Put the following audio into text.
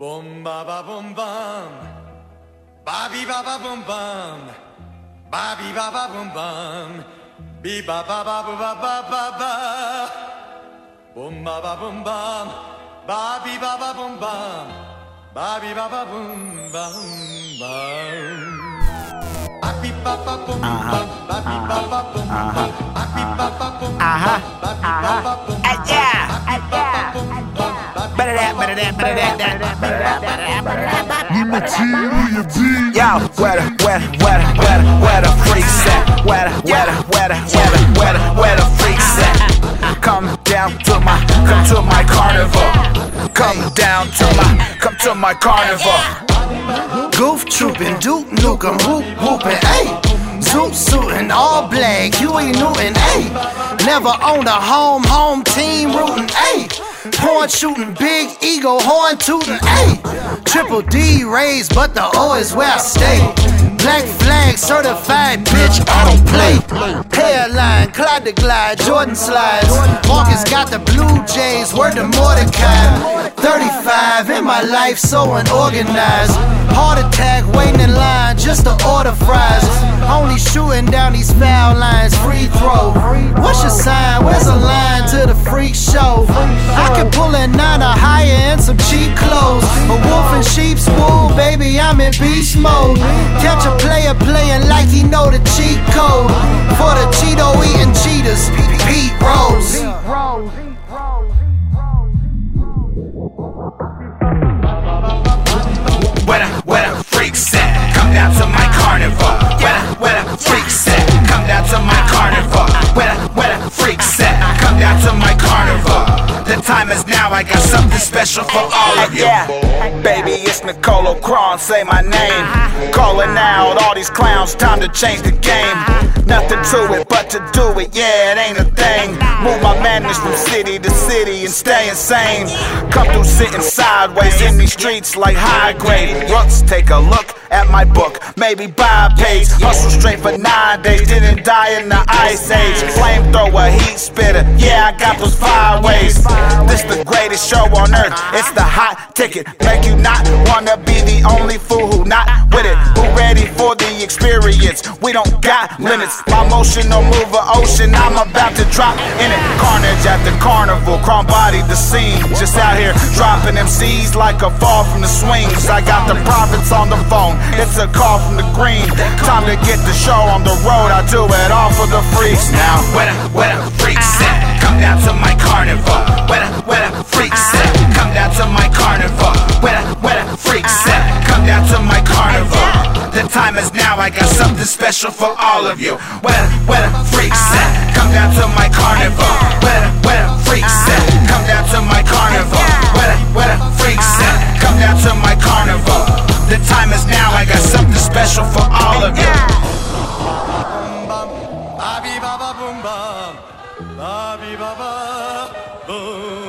Boom ba ba boom bum. Bobby ba ba boom bum. Bobby ba ba boom bum. Be ba ba ba ba ba ba ba ba. Boom ba ba boom bum. Bobby ba ba boom bum. Bobby ba ba boom bum bum. Bobby ba ba boom bum. Bobby ba ba boom bum. Yo, where the, where the, where the, where the, where the freaks at? Where the, where the, where the, where the, where the, where the freaks at? Come down to my, come to my carnival. Come down to my, come to my carnival. Goof trooping, Duke Nukem, whoop whooping, ayy. Zoot suitin', all black, Huey Newton, ayy. Never owned a home, home team rootin', ayy. Porn shooting, big ego, horn tooting. ayy. Triple D raised, but the O is where I stay. Black flag certified, bitch, I don't play. Hairline, Clyde the Glide, Jordan slides. Marcus got the Blue Jays, word to Mordecai. 35 in my life, so unorganized. Heart attack, waiting in line just to order fries. Only shooting down these foul lines, free throw. What's your sign? Where's the line to the freak show? I can pull a nine or higher and some cheap clothes. A wolf in sheep's wool, baby, I'm in beast mode. Catch a player playing like he know the cheat code. For the Cheeto eating cheetahs, Pete Rose. Where the, where the freaks at? Come down to my carnival. Where the, where the freaks at? Come down to my carnival. Where the, where the freaks at? Come down to my carnival. The time is now, I got something special for all of you. Baby, it's Nicolo Cron, say my name. Uh-huh. These clowns, time to change the game. Nothing to it but to do it, yeah, it ain't a thing. Move my madness from city to city and stay insane. Come through sitting sideways in these streets like high grade. Rooks, take a look at my book, maybe buy a page. Hustle straight for nine days, didn't die in the ice age. Flamethrower, heat spitter, yeah, I got those five ways. This the greatest show on earth, it's the hot ticket. Make you not wanna be the only fool who got limits. My motion don't move an ocean, I'm about to drop in it. Carnage at the carnival, chrome body the scene. Just out here dropping MCs like a fall from the swings. I got the prophets on the phone, it's a call from the green. Time to get the show on the road, I do it all for the freaks. Now, where the, I got something special for all of you. Where the freaks at? Come down to my carnival. Where the freaks at? Come down to my carnival. Where the freaks at? Come down to my carnival. The time is now, I got something special for all of you. Bobby ba ba boom. Bobby ba ba boom.